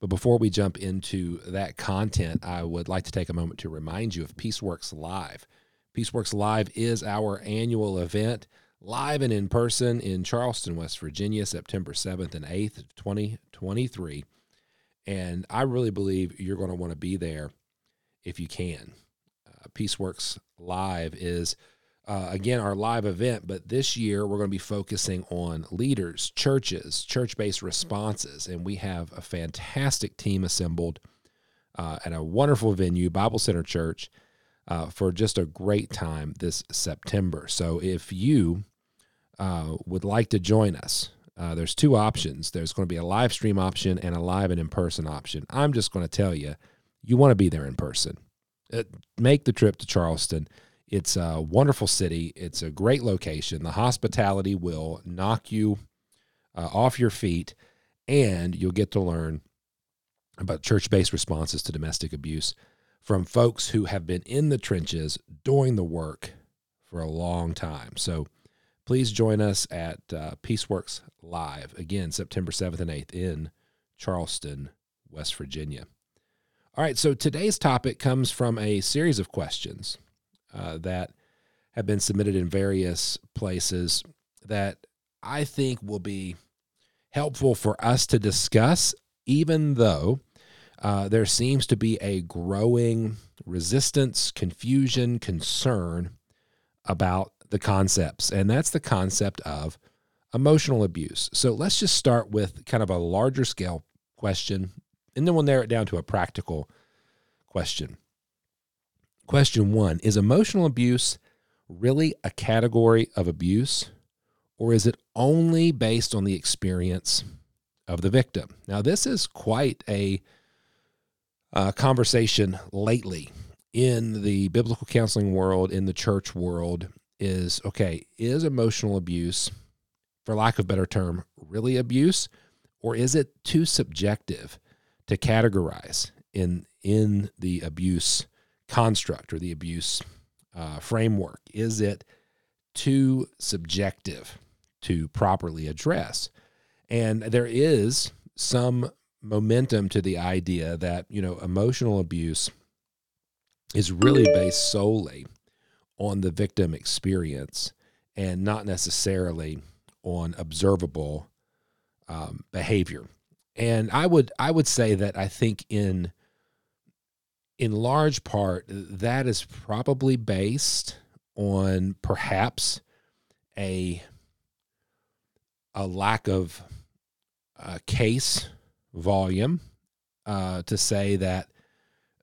But before we jump into that content, I would like to take a moment to remind you of Peaceworks Live. Peaceworks Live is our annual event, live and in person in Charleston, West Virginia, September 7th and 8th, 2023. And I really believe you're going to want to be there if you can. Uh, Peaceworks Live is uh, again our live event, but this year we're going to be focusing on leaders, churches, church based responses. And we have a fantastic team assembled uh, at a wonderful venue, Bible Center Church, uh, for just a great time this September. So if you uh, would like to join us, uh, there's two options. There's going to be a live stream option and a live and in person option. I'm just going to tell you, you want to be there in person. Uh, make the trip to Charleston it's a wonderful city. It's a great location. The hospitality will knock you uh, off your feet, and you'll get to learn about church based responses to domestic abuse from folks who have been in the trenches doing the work for a long time. So please join us at uh, Peaceworks Live, again, September 7th and 8th in Charleston, West Virginia. All right, so today's topic comes from a series of questions uh, that have been submitted in various places that I think will be helpful for us to discuss, even though uh, there seems to be a growing resistance, confusion, concern about the concepts. And that's the concept of emotional abuse. So let's just start with kind of a larger scale question, and then we'll narrow it down to a practical question. Question one Is emotional abuse really a category of abuse, or is it only based on the experience of the victim? Now, this is quite a uh, conversation lately in the biblical counseling world, in the church world. Is okay, is emotional abuse, for lack of better term, really abuse, or is it too subjective to categorize in in the abuse construct or the abuse uh, framework? Is it too subjective to properly address? And there is some momentum to the idea that, you know, emotional abuse is really based solely on the victim experience and not necessarily on observable um, behavior. And I would I would say that I think in in large part, that is probably based on perhaps a a lack of uh, case volume uh, to say that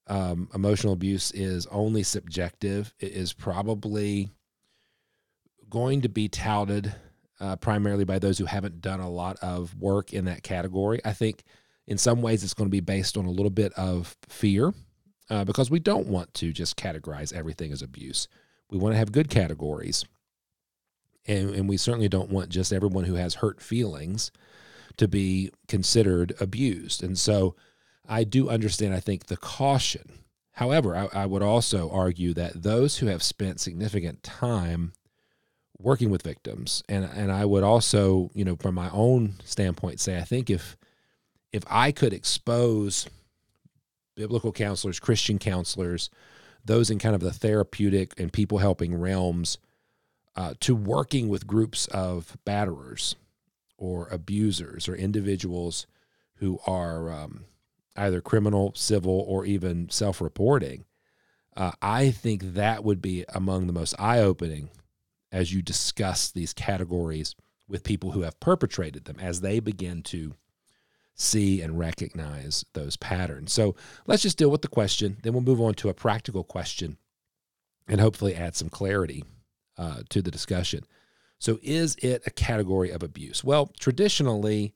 um, emotional abuse is only subjective it is probably going to be touted uh, primarily by those who haven't done a lot of work in that category. I think in some ways it's going to be based on a little bit of fear uh, because we don't want to just categorize everything as abuse. We want to have good categories. And, and we certainly don't want just everyone who has hurt feelings to be considered abused. And so I do understand, I think, the caution. However, I, I would also argue that those who have spent significant time working with victims, and, and I would also, you know, from my own standpoint, say, I think if if I could expose biblical counselors, Christian counselors, those in kind of the therapeutic and people helping realms, uh, to working with groups of batterers or abusers or individuals who are um, either criminal, civil, or even self reporting. Uh, I think that would be among the most eye opening as you discuss these categories with people who have perpetrated them as they begin to see and recognize those patterns. So let's just deal with the question, then we'll move on to a practical question and hopefully add some clarity uh, to the discussion. So, is it a category of abuse? Well, traditionally,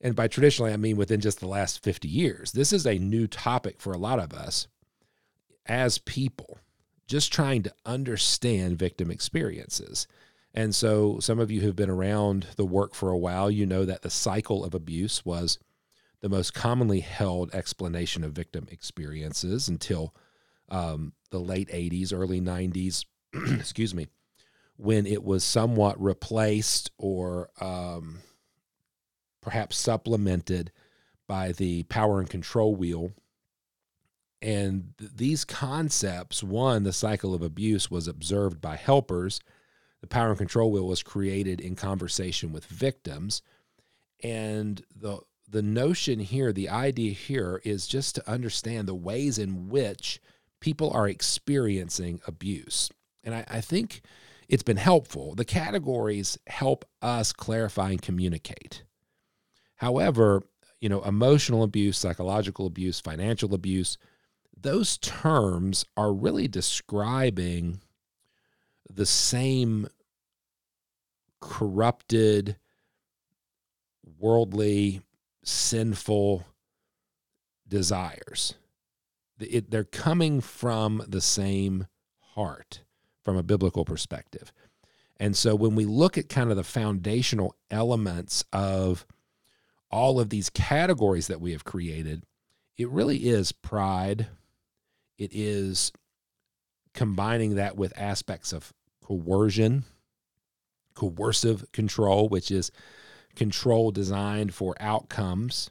and by traditionally, I mean within just the last 50 years, this is a new topic for a lot of us. as people, just trying to understand victim experiences. And so, some of you who've been around the work for a while, you know that the cycle of abuse was the most commonly held explanation of victim experiences until um, the late 80s, early 90s, excuse me, when it was somewhat replaced or um, perhaps supplemented by the power and control wheel. And th- these concepts one, the cycle of abuse was observed by helpers, the power and control wheel was created in conversation with victims. And the the notion here, the idea here is just to understand the ways in which people are experiencing abuse. And I, I think it's been helpful. The categories help us clarify and communicate. However, you know, emotional abuse, psychological abuse, financial abuse, those terms are really describing the same corrupted, worldly, sinful desires. It, they're coming from the same heart from a biblical perspective. And so when we look at kind of the foundational elements of all of these categories that we have created, it really is pride. It is combining that with aspects of coercion, coercive control, which is control designed for outcomes.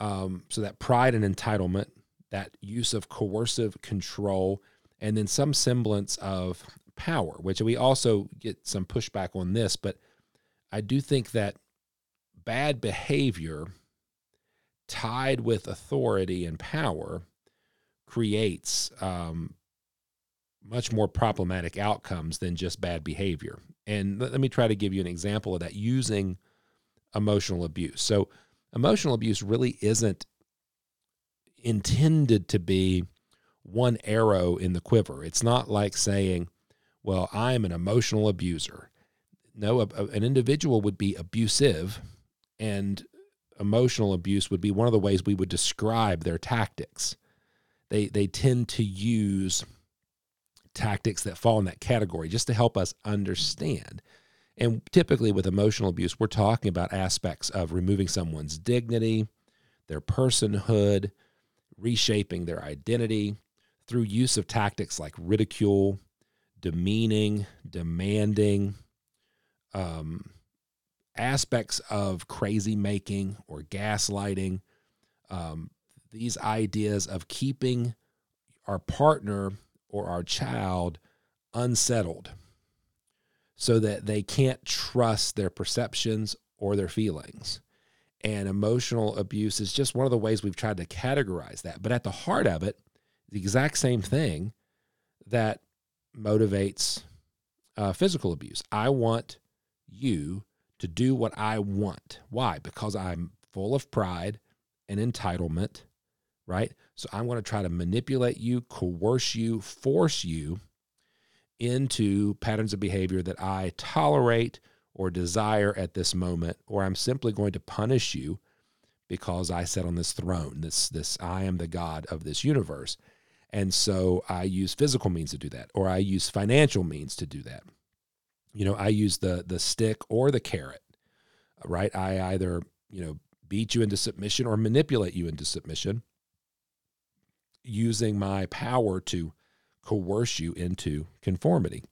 Um, so that pride and entitlement, that use of coercive control and then some semblance of power, which we also get some pushback on this, but I do think that bad behavior tied with authority and power creates um, much more problematic outcomes than just bad behavior. And let, let me try to give you an example of that using emotional abuse. So, emotional abuse really isn't intended to be one arrow in the quiver. It's not like saying, well, I'm an emotional abuser. No, a, a, an individual would be abusive, and emotional abuse would be one of the ways we would describe their tactics. They, they tend to use tactics that fall in that category just to help us understand. And typically, with emotional abuse, we're talking about aspects of removing someone's dignity, their personhood, reshaping their identity, through use of tactics like ridicule, demeaning, demanding, um, aspects of crazy making or gaslighting, um, these ideas of keeping our partner or our child unsettled so that they can't trust their perceptions or their feelings. And emotional abuse is just one of the ways we've tried to categorize that. But at the heart of it, the exact same thing that motivates uh, physical abuse. I want you to do what I want. Why? Because I'm full of pride and entitlement, right? So I'm going to try to manipulate you, coerce you, force you into patterns of behavior that I tolerate or desire at this moment, or I'm simply going to punish you because I sit on this throne. This this I am the God of this universe. And so I use physical means to do that, or I use financial means to do that. You know, I use the the stick or the carrot, right? I either, you know, beat you into submission or manipulate you into submission using my power to coerce you into conformity.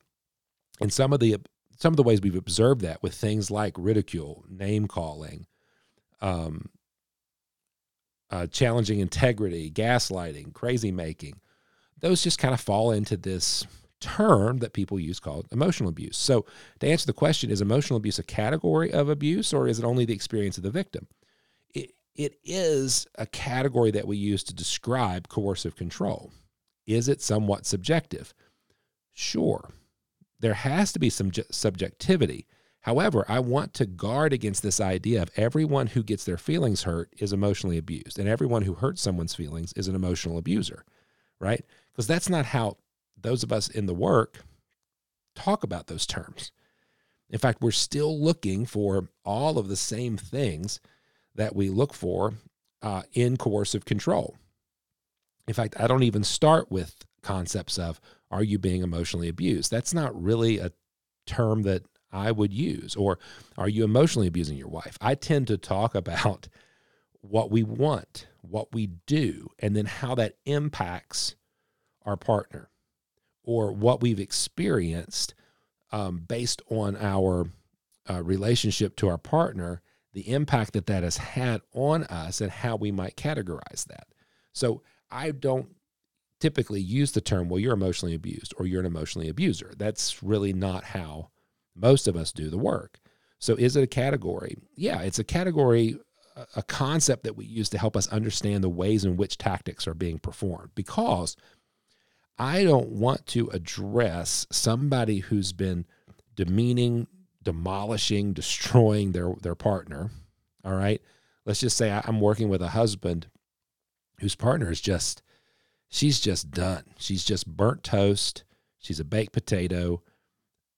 And some of the some of the ways we've observed that with things like ridicule, name calling, um, uh, challenging integrity, gaslighting, crazy making, those just kind of fall into this term that people use called emotional abuse. So, to answer the question, is emotional abuse a category of abuse or is it only the experience of the victim? It, it is a category that we use to describe coercive control. Is it somewhat subjective? Sure. There has to be some subjectivity. However, I want to guard against this idea of everyone who gets their feelings hurt is emotionally abused, and everyone who hurts someone's feelings is an emotional abuser, right? Because that's not how those of us in the work talk about those terms. In fact, we're still looking for all of the same things that we look for uh, in coercive control. In fact, I don't even start with concepts of are you being emotionally abused? That's not really a term that I would use. Or are you emotionally abusing your wife? I tend to talk about what we want, what we do, and then how that impacts our partner or what we've experienced um, based on our uh, relationship to our partner, the impact that that has had on us, and how we might categorize that. So I don't typically use the term, well, you're emotionally abused or you're an emotionally abuser. That's really not how most of us do the work. So is it a category? Yeah, it's a category, a concept that we use to help us understand the ways in which tactics are being performed because I don't want to address somebody who's been demeaning, demolishing, destroying their their partner. All right. Let's just say I'm working with a husband whose partner is just she's just done. She's just burnt toast. She's a baked potato.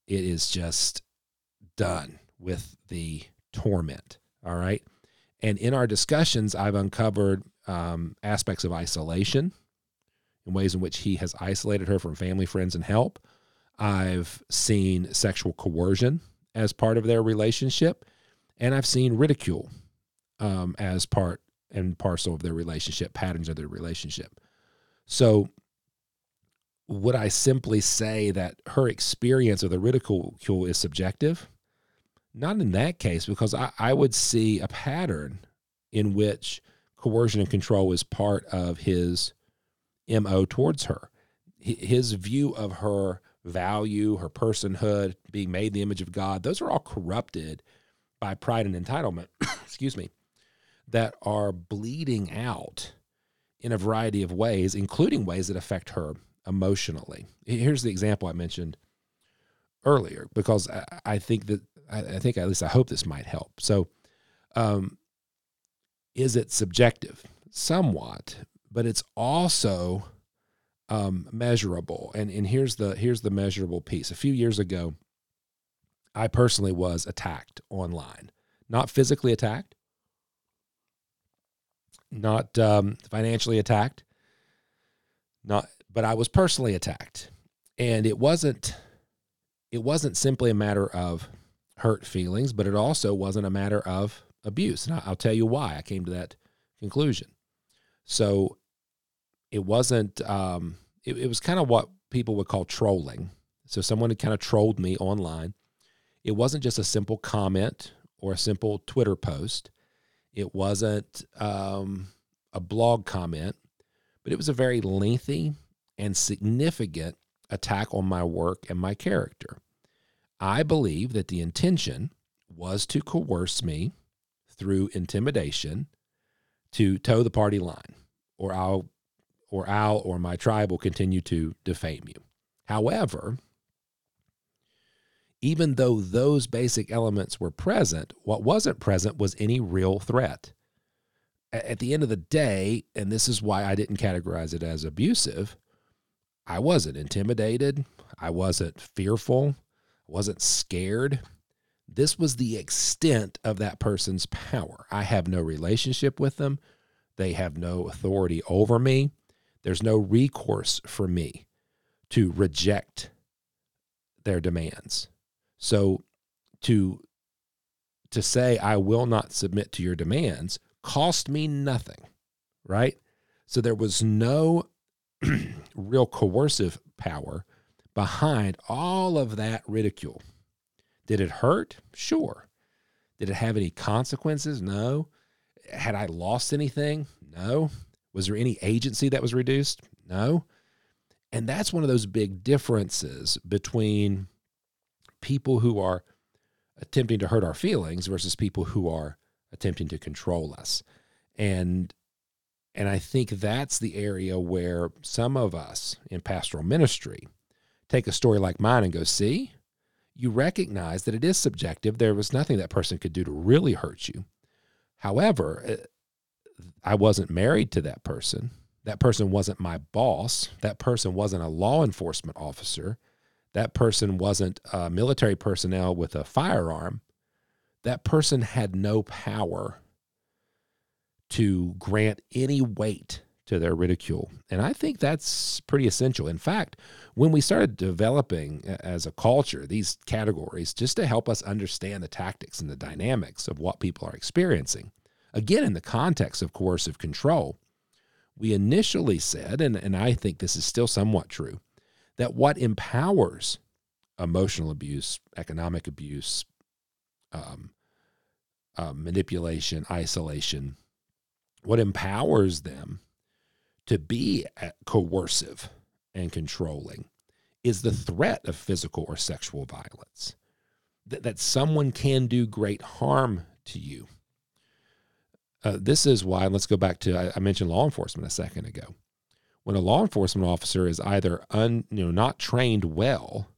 It is just done with the torment. All right. And in our discussions, I've uncovered um, aspects of isolation and ways in which he has isolated her from family, friends, and help. I've seen sexual coercion as part of their relationship, and I've seen ridicule um, as part and parcel of their relationship, patterns of their relationship. So, would I simply say that her experience of the ridicule is subjective? Not in that case, because I, I would see a pattern in which coercion and control is part of his MO towards her. His view of her value, her personhood, being made in the image of God, those are all corrupted by pride and entitlement, excuse me, that are bleeding out in a variety of ways, including ways that affect her emotionally. Here's the example I mentioned earlier, because I, think that, I, think at least I hope this might help. So, um, is it subjective? Somewhat, but it's also um, measurable. And and here's the here's the measurable piece. A few years ago, I personally was attacked online, not physically attacked, not um, financially attacked, not but I was personally attacked, and it wasn't it wasn't simply a matter of hurt feelings, but it also wasn't a matter of abuse. And I'll tell you why I came to that conclusion. So it wasn't um, it, it was kind of what people would call trolling. So someone had kind of trolled me online. It wasn't just a simple comment or a simple twitter post it wasn't um, a blog comment but it was a very lengthy and significant attack on my work and my character i believe that the intention was to coerce me through intimidation to toe the party line or I'll or I'll or my tribe will continue to defame you. However, even though those basic elements were present, what wasn't present was any real threat. At the end of the day, and this is why I didn't categorize it as abusive, I wasn't intimidated. I wasn't fearful. I wasn't scared. This was the extent of that person's power. I have no relationship with them. They have no authority over me. There's no recourse for me to reject their demands. So to to say I will not submit to your demands cost me nothing, right? So there was no real coercive power behind all of that ridicule. Did it hurt? Sure. Did it have any consequences? No. Had I lost anything? No. Was there any agency that was reduced? No. And that's one of those big differences between people who are attempting to hurt our feelings versus people who are attempting to control us. And and I think that's the area where some of us in pastoral ministry take a story like mine and go, see, you recognize that it is subjective. There was nothing that person could do to really hurt you. However, uh, I wasn't married to that person. That person wasn't my boss. That person wasn't a law enforcement officer. That person wasn't a military personnel with a firearm. That person had no power to grant any weight to their ridicule. And I think that's pretty essential. In fact, when we started developing as a culture these categories just to help us understand the tactics and the dynamics of what people are experiencing, again, in the context of coercive control, we initially said, and, and I think this is still somewhat true, that what empowers emotional abuse, economic abuse, um, uh, manipulation, isolation, what empowers them to be coercive and controlling is the threat of physical or sexual violence. That, that someone can do great harm to you. Uh, this is why, let's go back to, I, I mentioned law enforcement a second ago. When a law enforcement officer is either un, you know, not trained well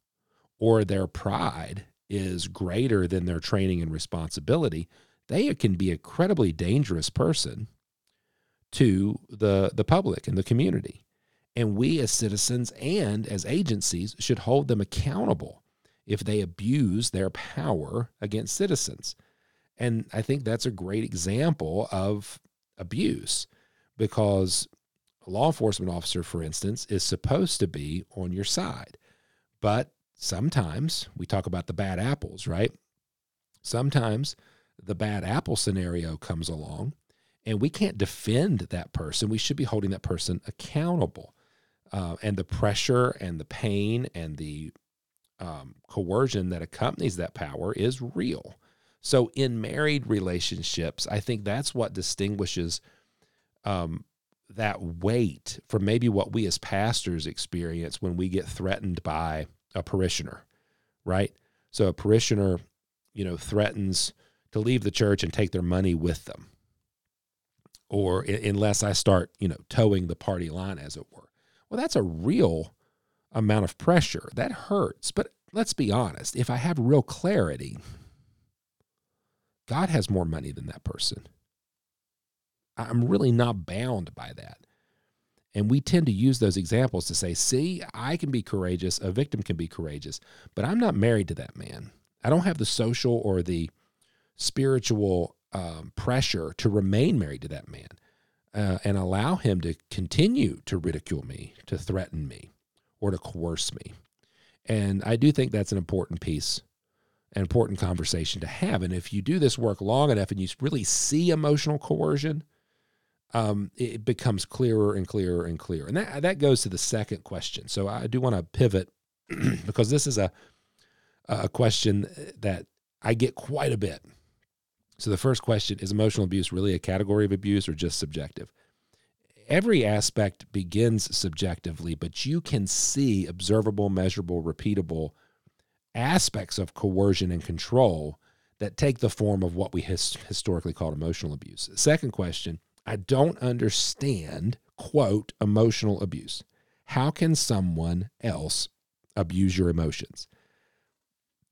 or their pride is greater than their training and responsibility, they can be a incredibly dangerous person to the, the public and the community. And we as citizens and as agencies should hold them accountable if they abuse their power against citizens. And I think that's a great example of abuse because a law enforcement officer, for instance, is supposed to be on your side. But sometimes we talk about the bad apples, right? Sometimes the bad apple scenario comes along and we can't defend that person. We should be holding that person accountable. Uh, and the pressure and the pain and the um, coercion that accompanies that power is real. So, in married relationships, I think that's what distinguishes um, that weight from maybe what we as pastors experience when we get threatened by a parishioner, right? So, a parishioner, you know, threatens to leave the church and take their money with them or unless I start, you know, toeing the party line, as it were. Well, that's a real amount of pressure. That hurts. But let's be honest if I have real clarity, God has more money than that person. I'm really not bound by that. And we tend to use those examples to say, see, I can be courageous, a victim can be courageous, but I'm not married to that man. I don't have the social or the spiritual um, pressure to remain married to that man uh, and allow him to continue to ridicule me, to threaten me, or to coerce me. And I do think that's an important piece, an important conversation to have. And if you do this work long enough and you really see emotional coercion, um, it becomes clearer and clearer and clearer. And that, that goes to the second question. So I do want to pivot because this is a, a question that I get quite a bit so the first question is emotional abuse really a category of abuse or just subjective? Every aspect begins subjectively, but you can see observable, measurable, repeatable aspects of coercion and control that take the form of what we his, historically called emotional abuse. Second question I don't understand, quote, emotional abuse. How can someone else abuse your emotions?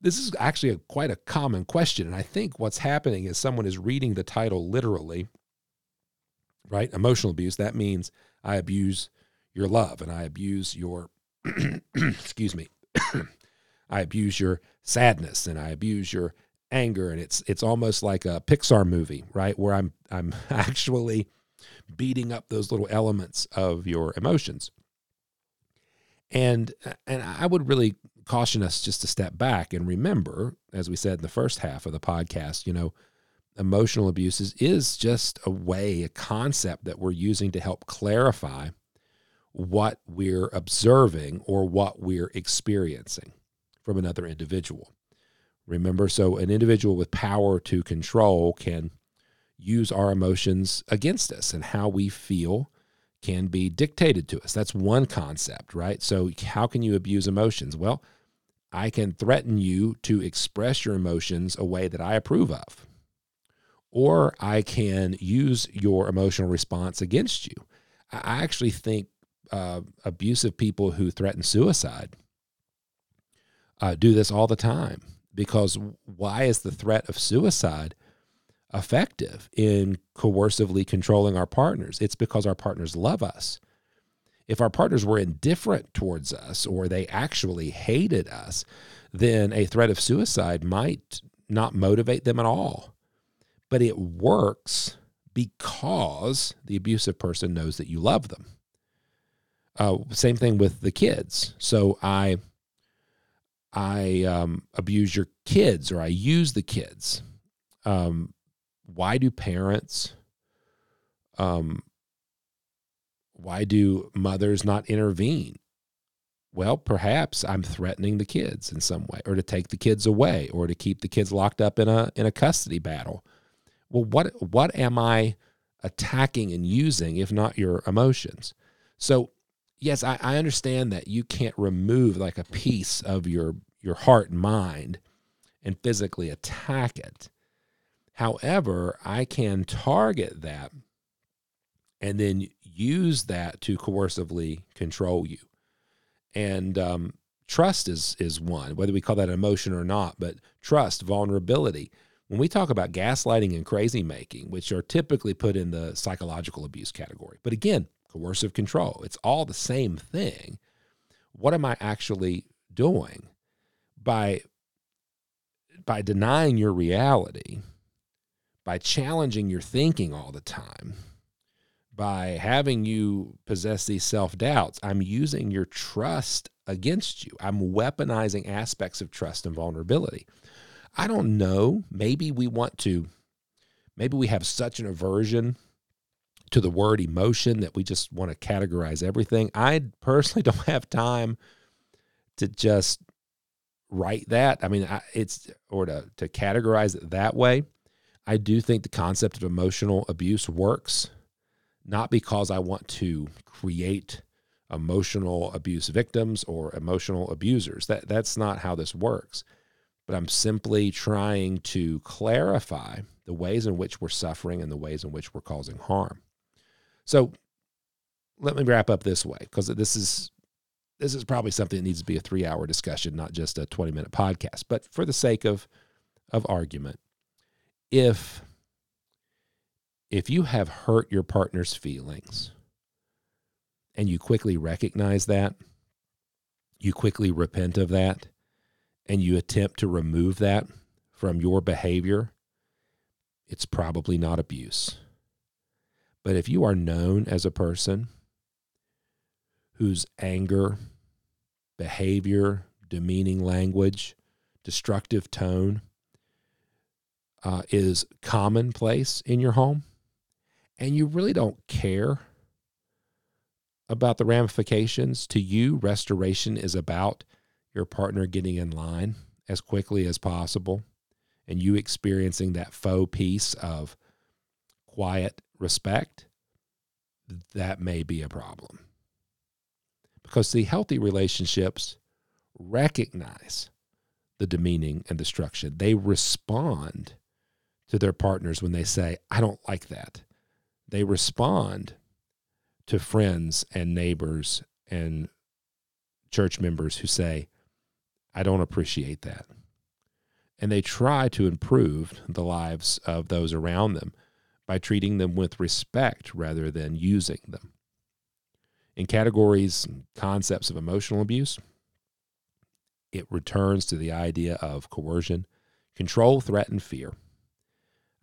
This is actually a, quite a common question. And I think what's happening is someone is reading the title literally, right? Emotional abuse. That means I abuse your love and I abuse your, excuse me, I abuse your sadness and I abuse your anger. And it's, it's almost like a Pixar movie, right? Where I'm, I'm actually beating up those little elements of your emotions. And, and I would really caution us just to step back and remember, as we said in the first half of the podcast, you know, emotional abuse is, is just a way, a concept that we're using to help clarify what we're observing or what we're experiencing from another individual. Remember, so an individual with power to control can use our emotions against us and how we feel can be dictated to us. That's one concept, right? So, how can you abuse emotions? Well, I can threaten you to express your emotions a way that I approve of. Or I can use your emotional response against you. I actually think uh, abusive people who threaten suicide uh, do this all the time because why is the threat of suicide effective in coercively controlling our partners? It's because our partners love us if our partners were indifferent towards us or they actually hated us, then a threat of suicide might not motivate them at all. But it works because the abusive person knows that you love them. Uh, same thing with the kids. So I I um, abuse your kids or I use the kids. Um, why do parents? Um, why do mothers not intervene? Well, perhaps I'm threatening the kids in some way, or to take the kids away, or to keep the kids locked up in a in a custody battle. Well, what what am I attacking and using if not your emotions? So, yes, I, I understand that you can't remove like a piece of your your heart and mind and physically attack it. However, I can target that and then use that to coercively control you. And um, trust is is one, whether we call that emotion or not, but trust, vulnerability. When we talk about gaslighting and crazy making, which are typically put in the psychological abuse category, but again, coercive control, it's all the same thing. What am I actually doing by by denying your reality, by challenging your thinking all the time? by having you possess these self doubts, I'm using your trust against you. I'm weaponizing aspects of trust and vulnerability. I don't know. Maybe we want to, maybe we have such an aversion to the word emotion that we just want to categorize everything. I personally don't have time to just write that. I mean, it's, or to, to categorize it that way. I do think the concept of emotional abuse works not because I want to create emotional abuse victims or emotional abusers. That that's not how this works. But I'm simply trying to clarify the ways in which we're suffering and the ways in which we're causing harm. So let me wrap up this way because this is this is probably something that needs to be a 3-hour discussion, not just a 20-minute podcast. But for the sake of of argument, if if you have hurt your partner's feelings and you quickly recognize that, you quickly repent of that, and you attempt to remove that from your behavior, it's probably not abuse. But if you are known as a person whose anger, behavior, demeaning language, destructive tone uh, is commonplace in your home, and you really don't care about the ramifications to you, restoration is about your partner getting in line as quickly as possible and you experiencing that faux peace of quiet respect, that may be a problem. Because the healthy relationships recognize the demeaning and destruction. They respond to their partners when they say, I don't like that they respond to friends and neighbors and church members who say, I don't appreciate that. And they try to improve the lives of those around them by treating them with respect rather than using them. In categories concepts of emotional abuse, it returns to the idea of coercion, control, threat, and fear.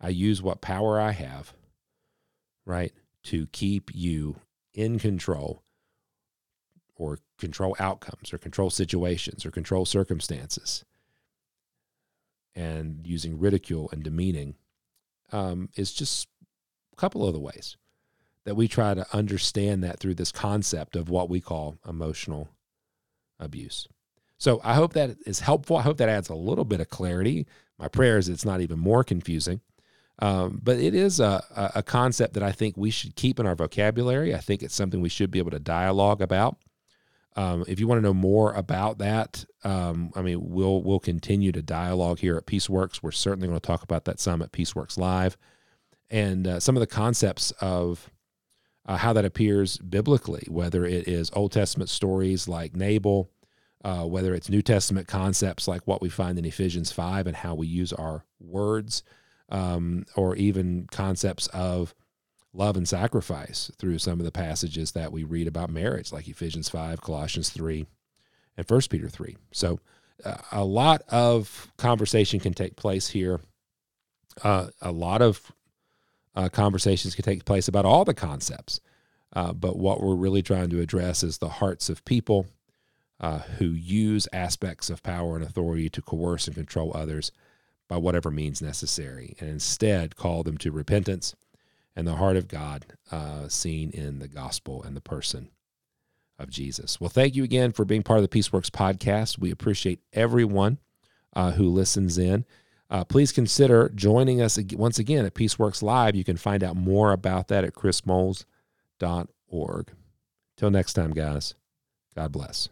I use what power I have right, to keep you in control or control outcomes or control situations or control circumstances. And using ridicule and demeaning um, is just a couple of the ways that we try to understand that through this concept of what we call emotional abuse. So I hope that is helpful. I hope that adds a little bit of clarity. My prayer is it's not even more confusing. Um, but it is a, a concept that I think we should keep in our vocabulary. I think it's something we should be able to dialogue about. Um, if you want to know more about that, um, I mean, we'll we'll continue to dialogue here at PeaceWorks. We're certainly going to talk about that some at PeaceWorks Live, and uh, some of the concepts of uh, how that appears biblically, whether it is Old Testament stories like Nabal, uh, whether it's New Testament concepts like what we find in Ephesians five, and how we use our words um, or even concepts of love and sacrifice through some of the passages that we read about marriage, like Ephesians 5, Colossians 3, and 1 Peter 3. So uh, a lot of conversation can take place here. Uh, a lot of uh, conversations can take place about all the concepts. Uh, but what we're really trying to address is the hearts of people uh, who use aspects of power and authority to coerce and control others by whatever means necessary, and instead call them to repentance and the heart of God uh, seen in the gospel and the person of Jesus. Well, thank you again for being part of the Peaceworks podcast. We appreciate everyone uh, who listens in. Uh, please consider joining us once again at Peaceworks Live. You can find out more about that at chrismoles.org. Till next time, guys, God bless.